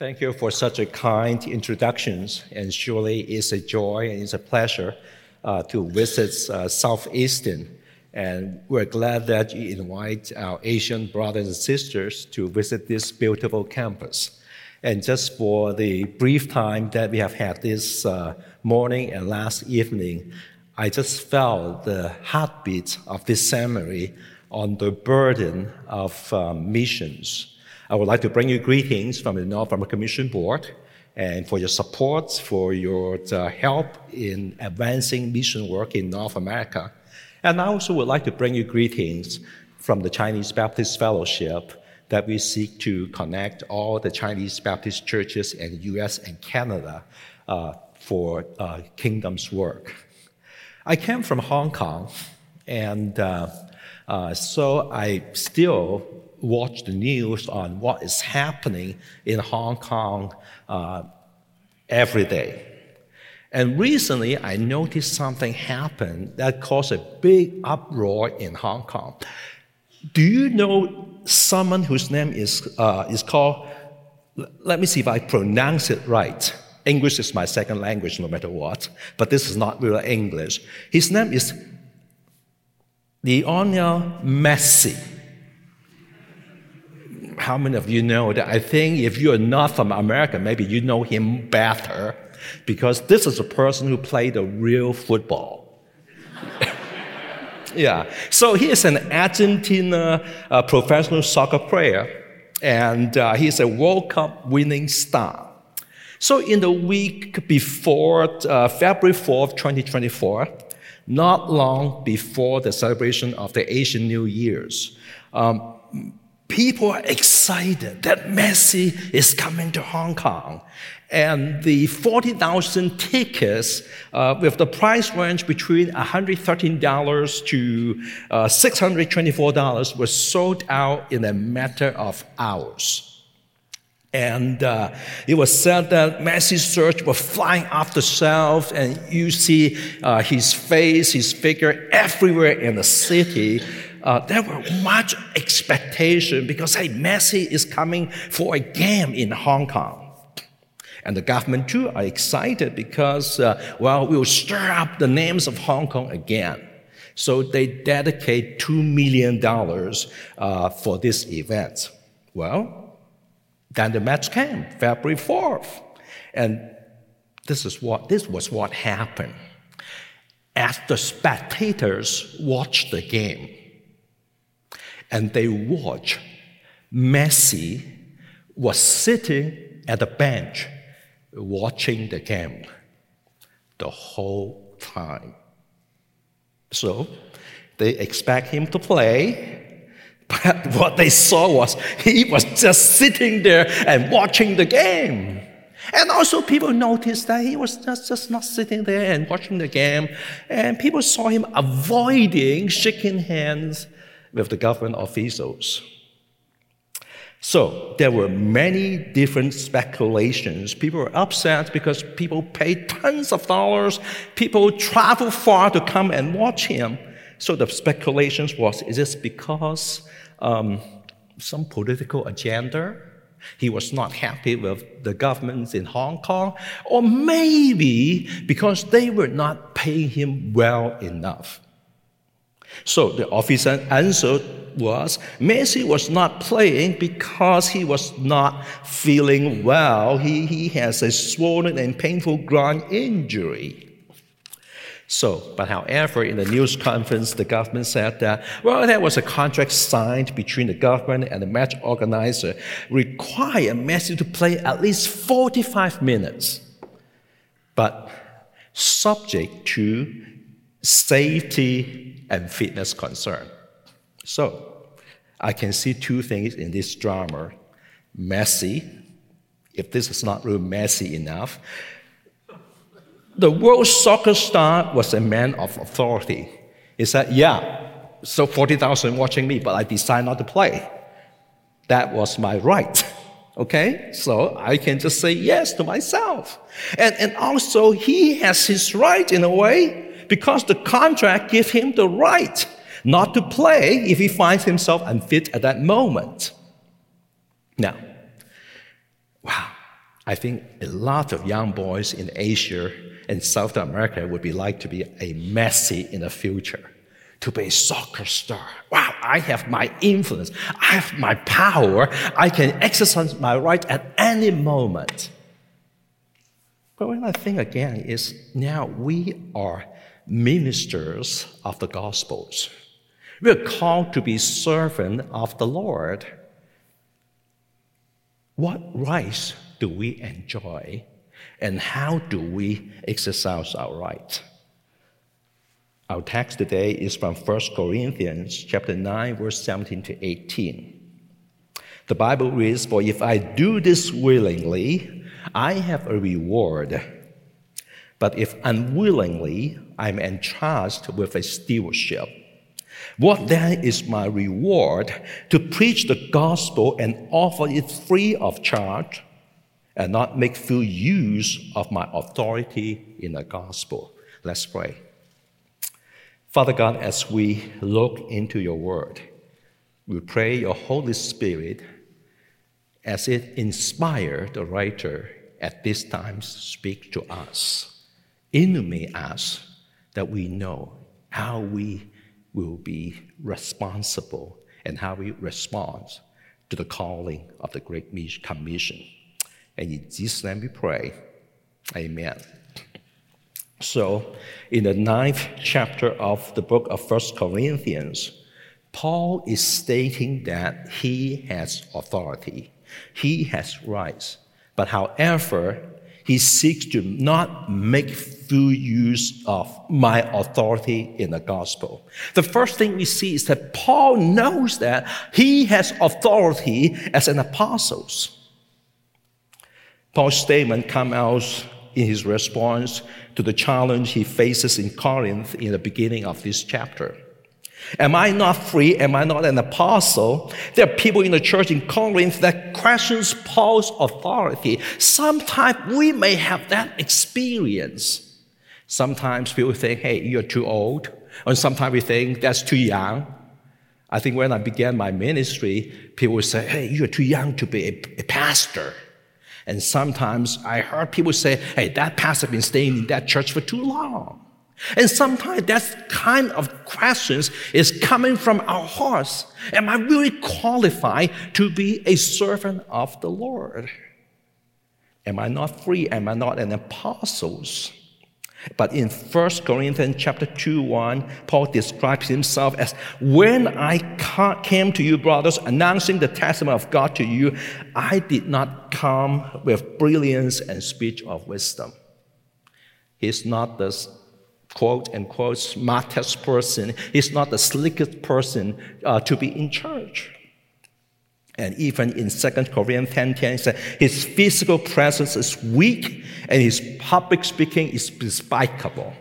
Thank you for such a kind introductions, and surely it's a joy and it's a pleasure uh, to visit uh, Southeastern. And we're glad that you invite our Asian brothers and sisters to visit this beautiful campus. And just for the brief time that we have had this uh, morning and last evening, I just felt the heartbeat of this ceremony on the burden of um, missions I would like to bring you greetings from the North American Mission Board and for your support, for your uh, help in advancing mission work in North America. And I also would like to bring you greetings from the Chinese Baptist Fellowship that we seek to connect all the Chinese Baptist churches in the US and Canada uh, for uh, kingdom's work. I came from Hong Kong, and uh, uh so I still watch the news on what is happening in Hong Kong uh, every day. And recently, I noticed something happen that caused a big uproar in Hong Kong. Do you know someone whose name is, uh, is called, let me see if I pronounce it right. English is my second language, no matter what, but this is not real English. His name is Lionel Messi how many of you know that I think if you're not from America, maybe you know him better because this is a person who played a real football. yeah. So he is an Argentina uh, professional soccer player, and uh, he's a World Cup winning star. So in the week before uh, February 4th, 2024, not long before the celebration of the Asian New Year's, um, people are excited that Messi is coming to Hong Kong. And the 40,000 tickets uh, with the price range between $113 to uh, $624 were sold out in a matter of hours. And uh, it was said that Messi's search was flying off the shelf, and you see uh, his face, his figure everywhere in the city uh, there were much expectation because hey, Messi is coming for a game in Hong Kong. And the government too are excited because, uh, well, we'll stir up the names of Hong Kong again. So they dedicate $2 million uh, for this event. Well, then the match came, February 4th. And this is what, this was what happened. As the spectators watched the game, and they watch. Messi was sitting at the bench watching the game the whole time. So they expect him to play, but what they saw was he was just sitting there and watching the game. And also, people noticed that he was just, just not sitting there and watching the game, and people saw him avoiding shaking hands with the government officials. So there were many different speculations. People were upset because people paid tons of dollars. People traveled far to come and watch him. So the speculations was, is this because um, some political agenda? He was not happy with the governments in Hong Kong, or maybe because they were not paying him well enough. So the officer answer was Messi was not playing because he was not feeling well. He, he has a swollen and painful groin injury. So, but however, in the news conference, the government said that, well, there was a contract signed between the government and the match organizer, require Messi to play at least 45 minutes, but subject to safety and fitness concern. So, I can see two things in this drama messy, if this is not really messy enough. The world soccer star was a man of authority. He said, Yeah, so 40,000 watching me, but I decide not to play. That was my right. Okay? So I can just say yes to myself. And, and also, he has his right in a way because the contract gives him the right not to play if he finds himself unfit at that moment. Now, wow, I think a lot of young boys in Asia and South America would be like to be a Messi in the future, to be a soccer star. Wow, I have my influence, I have my power, I can exercise my right at any moment. But when I think again, is now we are ministers of the Gospels. We are called to be servant of the Lord. What rights do we enjoy and how do we exercise our rights? Our text today is from 1 Corinthians chapter 9 verse 17 to 18. The Bible reads, "For if I do this willingly, I have a reward. But if unwillingly, I'm entrusted with a stewardship. What then is my reward? To preach the gospel and offer it free of charge and not make full use of my authority in the gospel. Let's pray. Father God, as we look into your word, we pray your Holy Spirit, as it inspired the writer at this time, speak to us, illuminate us that we know how we will be responsible and how we respond to the calling of the Great Commission. And in Jesus' name we pray. Amen. So, in the ninth chapter of the book of First Corinthians, Paul is stating that he has authority, he has rights. But however, he seeks to not make full use of my authority in the gospel. The first thing we see is that Paul knows that he has authority as an apostle. Paul's statement comes out in his response to the challenge he faces in Corinth in the beginning of this chapter. Am I not free? Am I not an apostle? There are people in the church in Corinth that questions Paul's authority. Sometimes we may have that experience. Sometimes people think, hey, you're too old. Or sometimes we think that's too young. I think when I began my ministry, people would say, hey, you're too young to be a, a pastor. And sometimes I heard people say, hey, that pastor has been staying in that church for too long. And sometimes that kind of questions is coming from our hearts. Am I really qualified to be a servant of the Lord? Am I not free? Am I not an apostle? But in 1 Corinthians chapter 2, 1, Paul describes himself as when I came to you, brothers, announcing the testimony of God to you, I did not come with brilliance and speech of wisdom. He's not the quote unquote smartest person. He's not the slickest person uh, to be in church. And even in 2 Corinthians 10 10, said, his physical presence is weak and his public speaking is despicable.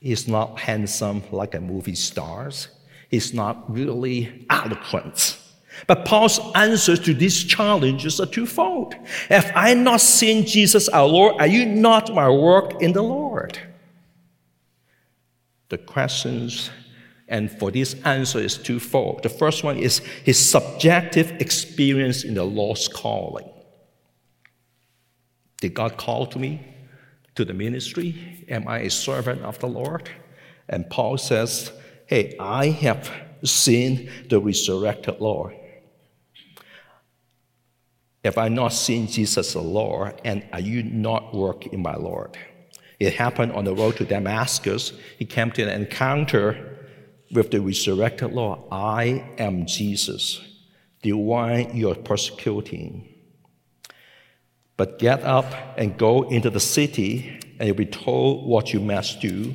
He's not handsome like a movie stars. He's not really eloquent. But Paul's answers to these challenges are twofold. Have I not seen Jesus our Lord? Are you not my work in the Lord? The questions and for this answer is twofold. The first one is his subjective experience in the Lord's calling. Did God call to me to the ministry? Am I a servant of the Lord? And Paul says, Hey, I have seen the resurrected Lord. Have I not seen Jesus the Lord? And are you not working in my Lord? It happened on the road to Damascus. He came to an encounter with the resurrected Lord. I am Jesus, the one you are persecuting. But get up and go into the city, and you'll be told what you must do.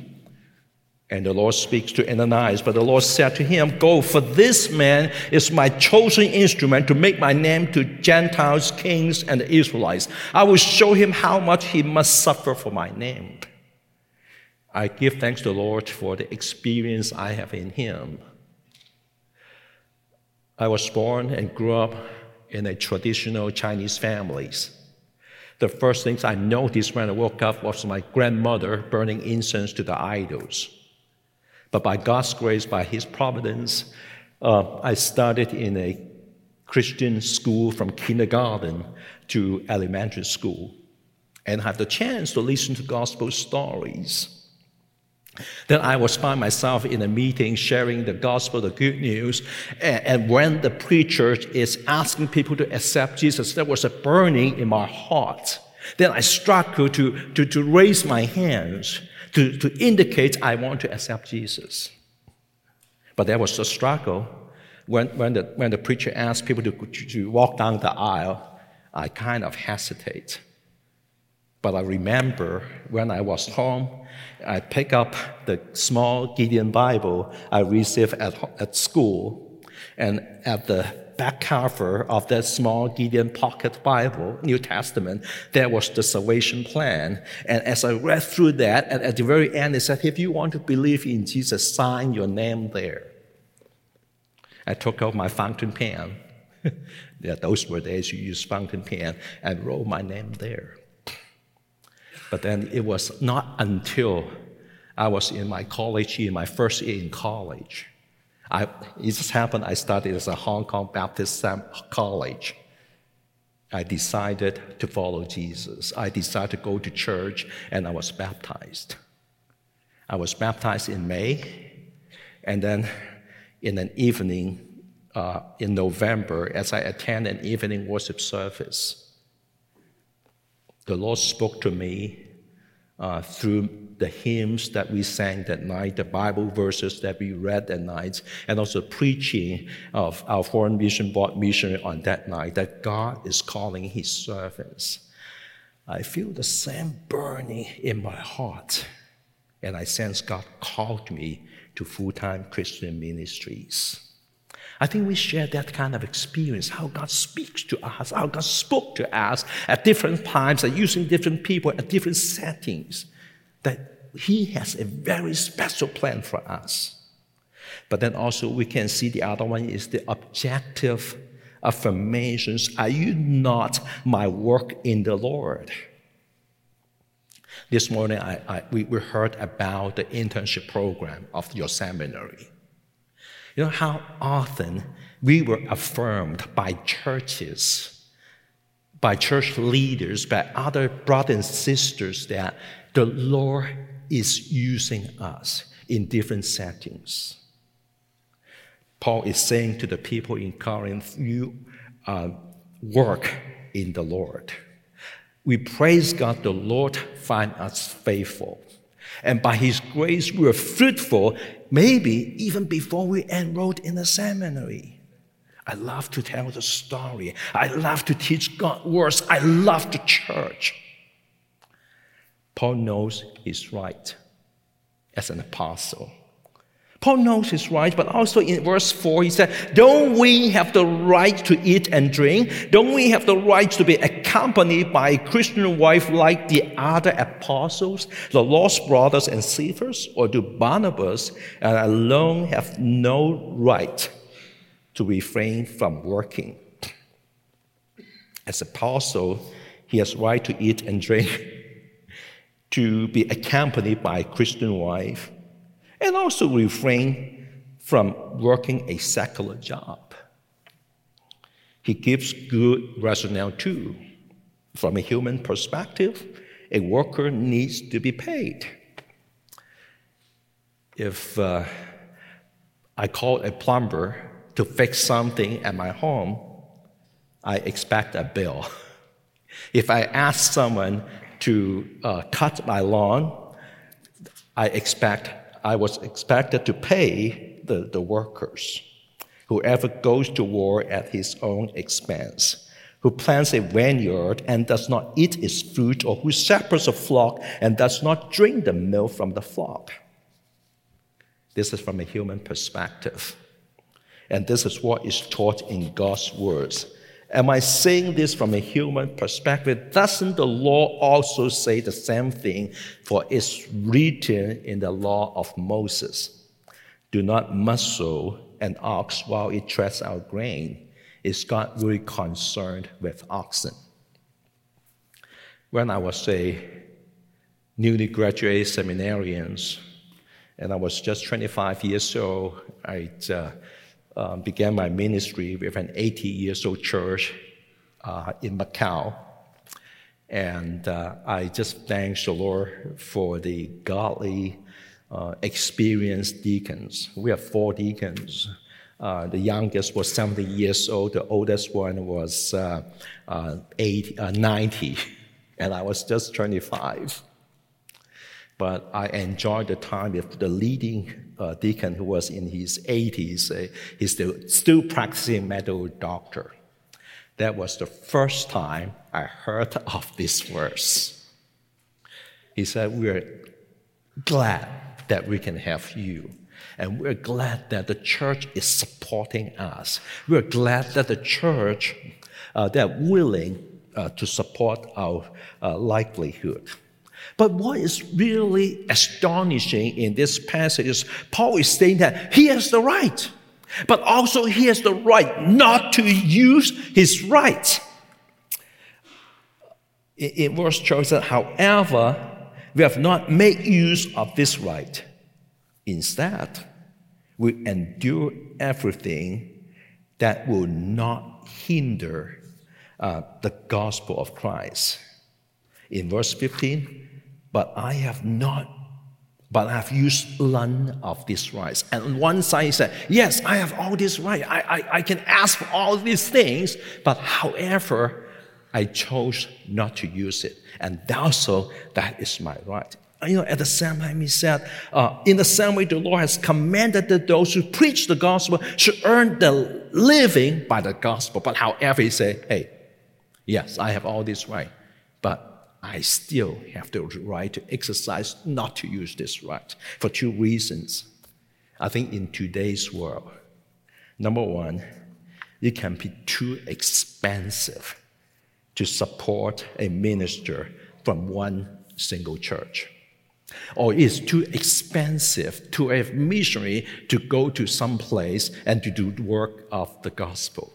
And the Lord speaks to Ananias, but the Lord said to him, Go, for this man is my chosen instrument to make my name to Gentiles, kings, and Israelites. I will show him how much he must suffer for my name. I give thanks to the Lord for the experience I have in Him. I was born and grew up in a traditional Chinese family. The first things I noticed when I woke up was my grandmother burning incense to the idols. But by God's grace, by His providence, uh, I started in a Christian school from kindergarten to elementary school and have the chance to listen to gospel stories. Then I was by myself in a meeting sharing the gospel, the good news. And, when the preacher is asking people to accept Jesus, there was a burning in my heart. Then I struggled to, to, to raise my hands to, to indicate I want to accept Jesus. But there was a struggle. When, when, the, when the preacher asked people to, to walk down the aisle, I kind of hesitate. But I remember when I was home, I picked up the small Gideon Bible I received at, at school, and at the back cover of that small Gideon Pocket Bible, New Testament, there was the salvation plan. And as I read through that, at the very end, it said, if you want to believe in Jesus, sign your name there. I took out my fountain pen. yeah, those were days you used fountain pen, and wrote my name there. But then it was not until I was in my college year, my first year in college. I, it just happened I studied at a Hong Kong Baptist college. I decided to follow Jesus. I decided to go to church and I was baptized. I was baptized in May, and then in an evening uh, in November, as I attend an evening worship service, the Lord spoke to me uh, through the hymns that we sang that night, the Bible verses that we read that night, and also preaching of our foreign mission board missionary on that night that God is calling His servants. I feel the same burning in my heart, and I sense God called me to full time Christian ministries. I think we share that kind of experience, how God speaks to us, how God spoke to us at different times and using different people at different settings, that He has a very special plan for us. But then also we can see the other one is the objective affirmations. Are you not my work in the Lord? This morning I, I, we, we heard about the internship program of your seminary. You know how often we were affirmed by churches, by church leaders, by other brothers and sisters that the Lord is using us in different settings. Paul is saying to the people in Corinth, You uh, work in the Lord. We praise God, the Lord find us faithful. And by His grace, we are fruitful, maybe even before we enrolled in the seminary. I love to tell the story. I love to teach God's words. I love the church. Paul knows he's right as an apostle. Paul knows he's right, but also in verse 4, he said, Don't we have the right to eat and drink? Don't we have the right to be accompanied by a Christian wife like the other apostles, the lost brothers and sisters? Or do Barnabas and alone have no right to refrain from working? As apostle, he has right to eat and drink, to be accompanied by a Christian wife and also refrain from working a secular job. He gives good rationale too. From a human perspective, a worker needs to be paid. If uh, I call a plumber to fix something at my home, I expect a bill. If I ask someone to uh, cut my lawn, I expect I was expected to pay the, the workers. Whoever goes to war at his own expense, who plants a vineyard and does not eat its fruit, or who shepherds a flock and does not drink the milk from the flock. This is from a human perspective. And this is what is taught in God's words. Am I saying this from a human perspective? Doesn't the law also say the same thing? For it's written in the law of Moses do not muzzle an ox while it treads out grain. Is God really concerned with oxen? When I was a newly graduated seminarian, and I was just 25 years old, I uh, um, began my ministry with an 80 years old church uh, in Macau. And uh, I just thank the Lord for the godly, uh, experienced deacons. We have four deacons. Uh, the youngest was 70 years old, the oldest one was uh, uh, 80, 90, and I was just 25. But I enjoyed the time with the leading uh, deacon who was in his 80s. Uh, he's still, still practicing medical doctor. That was the first time I heard of this verse. He said, We're glad that we can have you. And we're glad that the church is supporting us. We're glad that the church uh, they're willing uh, to support our uh, likelihood. But what is really astonishing in this passage is Paul is saying that he has the right, but also he has the right not to use his right. In, in verse 12 says, however, we have not made use of this right. Instead, we endure everything that will not hinder uh, the gospel of Christ. In verse 15, but I have not, but I have used none of these rights. And on one side, he said, Yes, I have all these rights. I, I, I can ask for all these things, but however, I chose not to use it. And also, that is my right. You know, at the same time, he said, uh, in the same way, the Lord has commanded that those who preach the gospel should earn their living by the gospel. But however, he said, hey, yes, I have all this right, but I still have the right to exercise not to use this right for two reasons. I think in today's world, number one, it can be too expensive to support a minister from one single church. Or it's too expensive to a missionary to go to some place and to do the work of the gospel.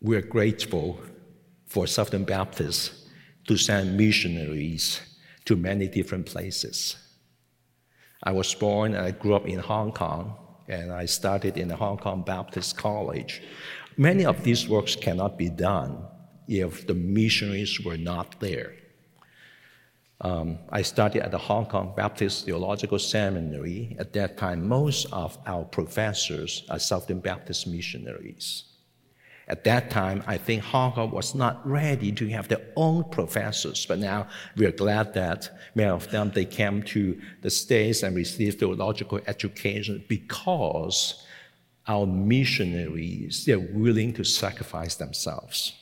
We're grateful for Southern Baptists to send missionaries to many different places. I was born and I grew up in Hong Kong, and I studied in the Hong Kong Baptist College. Many of these works cannot be done if the missionaries were not there. Um, I studied at the Hong Kong Baptist Theological Seminary. At that time, most of our professors are Southern Baptist missionaries. At that time, I think Hong Kong was not ready to have their own professors, but now we're glad that many of them they came to the States and received theological education because our missionaries they're willing to sacrifice themselves,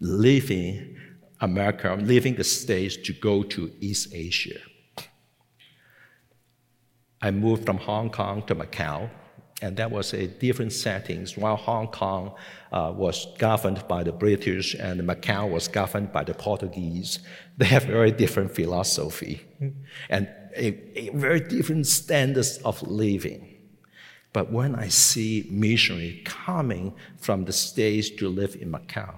leaving America, leaving the States to go to East Asia. I moved from Hong Kong to Macau and that was a different settings. While Hong Kong uh, was governed by the British and Macau was governed by the Portuguese, they have very different philosophy and a, a very different standards of living. But when I see missionary coming from the States to live in Macau,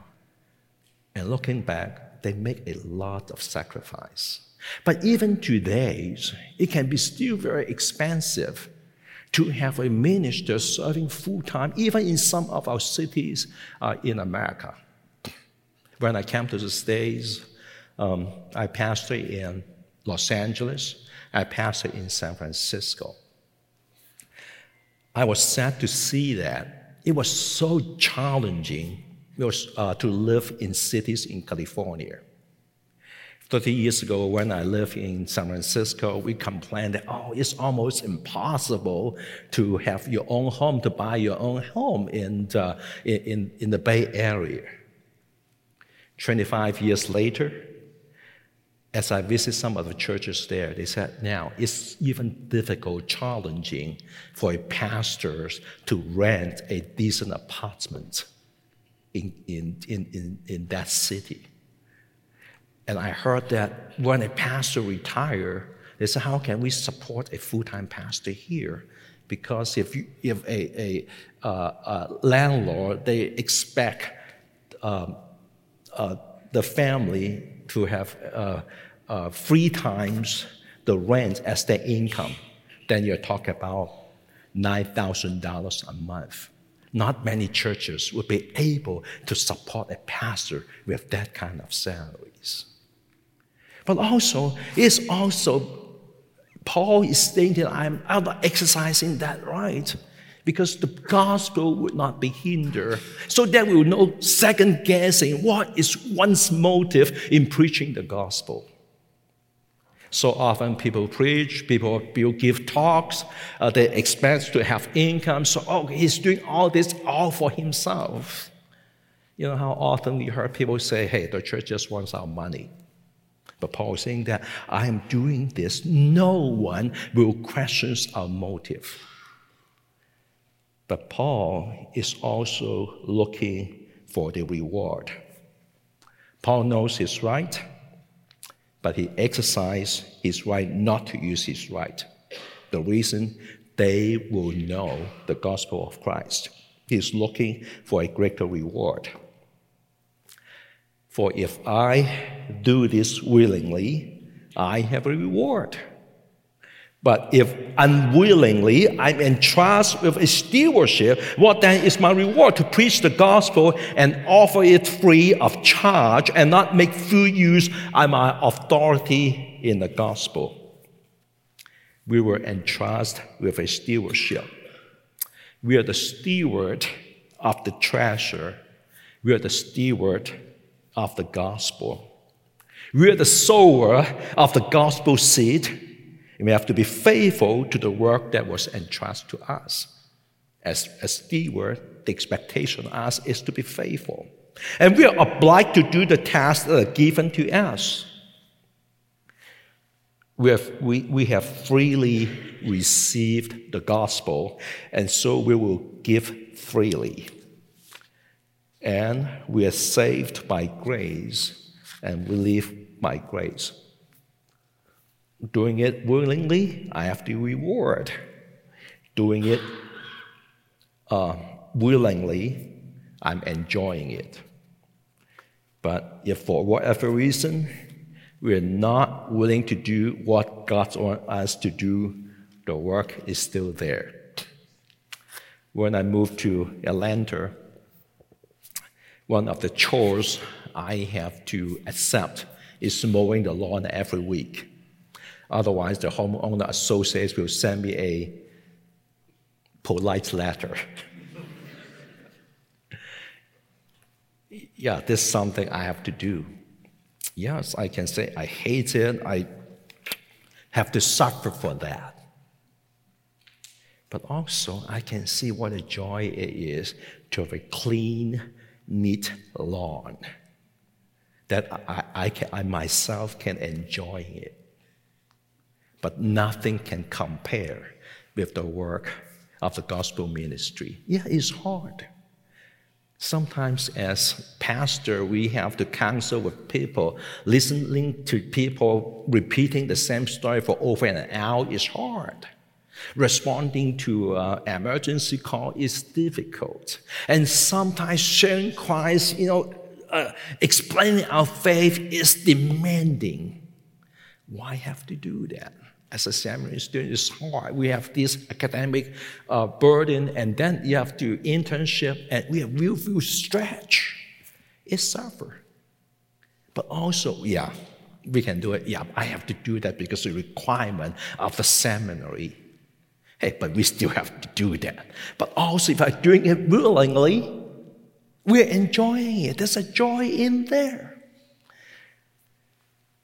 and looking back, they make a lot of sacrifice. But even today, it can be still very expensive to have a minister serving full time, even in some of our cities uh, in America. When I came to the States, um, I pastored in Los Angeles, I pastored in San Francisco. I was sad to see that it was so challenging uh, to live in cities in California. 30 years ago, when I lived in San Francisco, we complained that, oh, it's almost impossible to have your own home, to buy your own home in, uh, in, in the Bay Area. 25 years later, as I visit some of the churches there, they said now it's even difficult, challenging for a pastor to rent a decent apartment in, in, in, in, in that city. And I heard that when a pastor retired, they said, How can we support a full time pastor here? Because if, you, if a, a, uh, a landlord, they expect um, uh, the family to have uh, uh three times the rent as their income, then you're talking about $9,000 a month. Not many churches would be able to support a pastor with that kind of salaries. But also, it's also, Paul is stating, I'm out exercising that right because the gospel would not be hindered. So that we will no second guessing what is one's motive in preaching the gospel. So often people preach, people, give talks, uh, they expect to have income. So, oh, he's doing all this all for himself. You know how often we heard people say, hey, the church just wants our money. But Paul is saying that I am doing this, no one will question our motive. But Paul is also looking for the reward. Paul knows his right but he exercised his right not to use his right. The reason they will know the gospel of Christ. He's looking for a greater reward. For if I do this willingly, I have a reward. But if unwillingly I'm entrusted with a stewardship, what then is my reward? To preach the gospel and offer it free of charge and not make full use of my authority in the gospel. We were entrusted with a stewardship. We are the steward of the treasure. We are the steward of the gospel. We are the sower of the gospel seed and we have to be faithful to the work that was entrusted to us. As a steward, the expectation of us is to be faithful. And we are obliged to do the tasks that are given to us. We have, we, we have freely received the gospel, and so we will give freely. And we are saved by grace, and we live by grace. Doing it willingly, I have the reward. Doing it uh, willingly, I'm enjoying it. But if for whatever reason we're not willing to do what God wants us to do, the work is still there. When I moved to Atlanta, one of the chores I have to accept is mowing the lawn every week. Otherwise, the homeowner associates will send me a polite letter. yeah, this is something I have to do. Yes, I can say I hate it. I have to suffer for that. But also, I can see what a joy it is to have a clean, neat lawn that I, I, can, I myself can enjoy it. But nothing can compare with the work of the gospel ministry. Yeah, it's hard. Sometimes, as pastor, we have to counsel with people. Listening to people repeating the same story for over an hour is hard. Responding to an uh, emergency call is difficult. And sometimes sharing Christ, you know, uh, explaining our faith is demanding. Why have to do that? As a seminary student, it's hard. We have this academic uh, burden, and then you have to internship, and we have real few stretch. It's suffer. But also, yeah, we can do it. Yeah, I have to do that because the requirement of the seminary. Hey, but we still have to do that. But also, if I'm doing it willingly, we're enjoying it. There's a joy in there.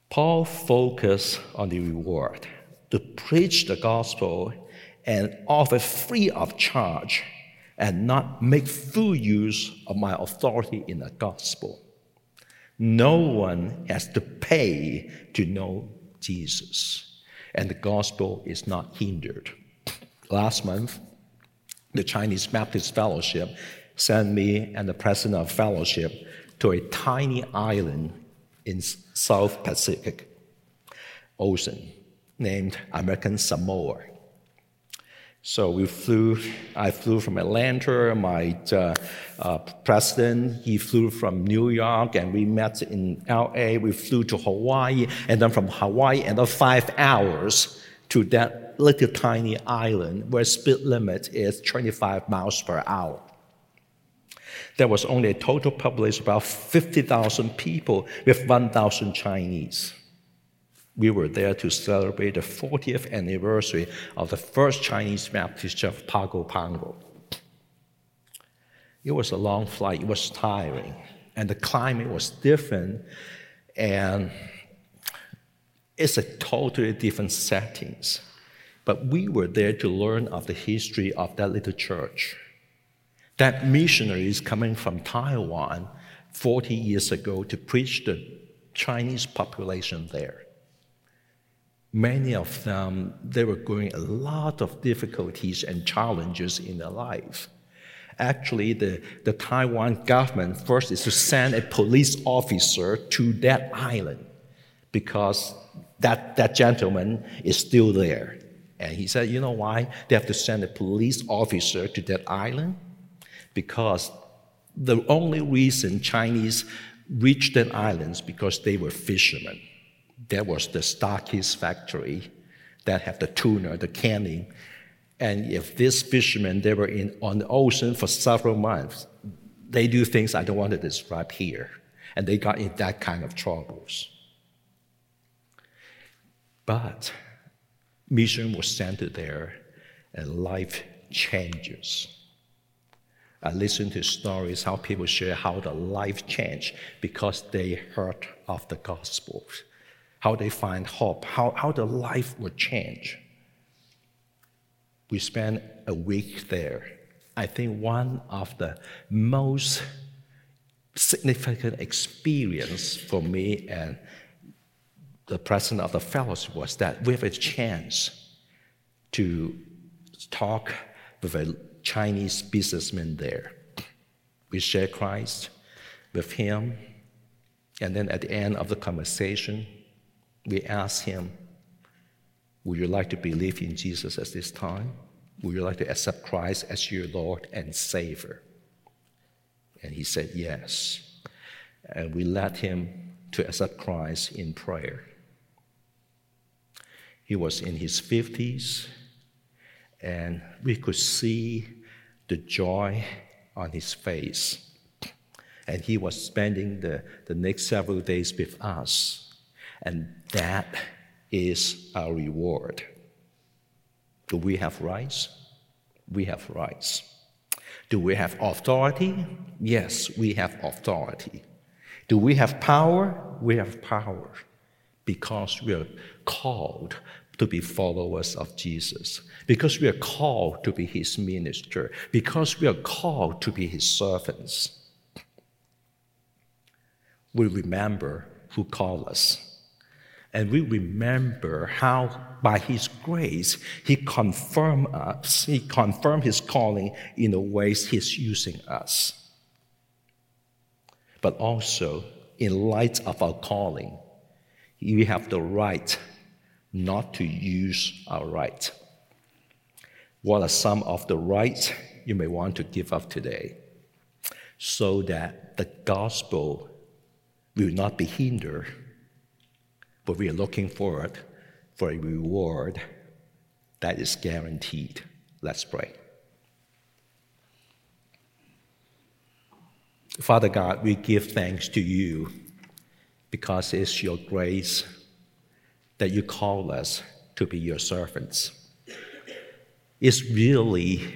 Paul focused on the reward to preach the gospel and offer free of charge and not make full use of my authority in the gospel. No one has to pay to know Jesus, and the gospel is not hindered. Last month, the Chinese Baptist Fellowship sent me and the president of fellowship to a tiny island in South Pacific Ocean named American Samoa. So we flew, I flew from Atlanta, my uh, uh, president, he flew from New York, and we met in LA. We flew to Hawaii, and then from Hawaii, another five hours to that little tiny island where speed limit is 25 miles per hour. There was only a total population of about 50,000 people with 1,000 Chinese. We were there to celebrate the 40th anniversary of the first Chinese Baptist church of Pago Pago. It was a long flight, it was tiring, and the climate was different, and it's a totally different settings. But we were there to learn of the history of that little church. That missionaries coming from Taiwan 40 years ago to preach the Chinese population there. Many of them, they were going a lot of difficulties and challenges in their life. Actually, the, the Taiwan government first is to send a police officer to that island because that, that gentleman is still there. And he said, you know why they have to send a police officer to that island? Because the only reason Chinese reached that islands because they were fishermen. There was the StarKist factory that had the tuna, the canning. And if these fishermen, they were in, on the ocean for several months, they do things I don't want to describe here. And they got in that kind of troubles. But mission was centered there, and life changes. I listen to stories how people share how the life changed because they heard of the gospel, how they find hope, how, how the life would change. We spent a week there. I think one of the most significant experience for me and the president of the fellowship was that we have a chance to talk with a Chinese businessman there. We share Christ with him, and then at the end of the conversation, we ask him, Would you like to believe in Jesus at this time? Would you like to accept Christ as your Lord and Savior? And he said yes. And we led him to accept Christ in prayer. He was in his 50s, and we could see the joy on his face. And he was spending the, the next several days with us. And that is our reward. Do we have rights? We have rights. Do we have authority? Yes, we have authority. Do we have power? We have power because we are called to be followers of Jesus, because we are called to be his minister, because we are called to be his servants. We remember who called us. And we remember how, by His grace, He confirmed us, He confirmed His calling in the ways He's using us. But also, in light of our calling, we have the right not to use our right. What are some of the rights you may want to give up today so that the gospel will not be hindered, but we are looking forward for a reward that is guaranteed? Let's pray. Father God, we give thanks to you because it's your grace that you call us to be your servants. It's really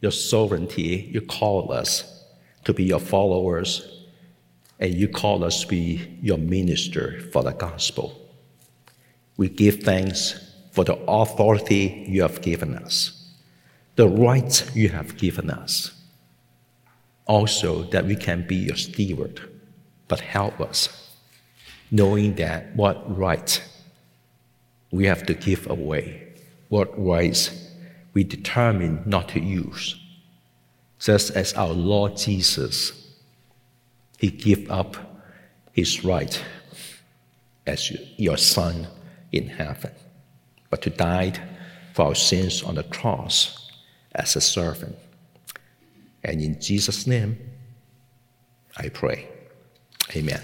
your sovereignty. You call us to be your followers, and you call us to be your minister for the gospel. We give thanks for the authority you have given us, the rights you have given us. Also, that we can be your steward, but help us knowing that what rights we have to give away, what rights we determine not to use. Just as our Lord Jesus, He gave up His right as your Son in heaven, but to die for our sins on the cross as a servant. And in Jesus' name, I pray. Amen.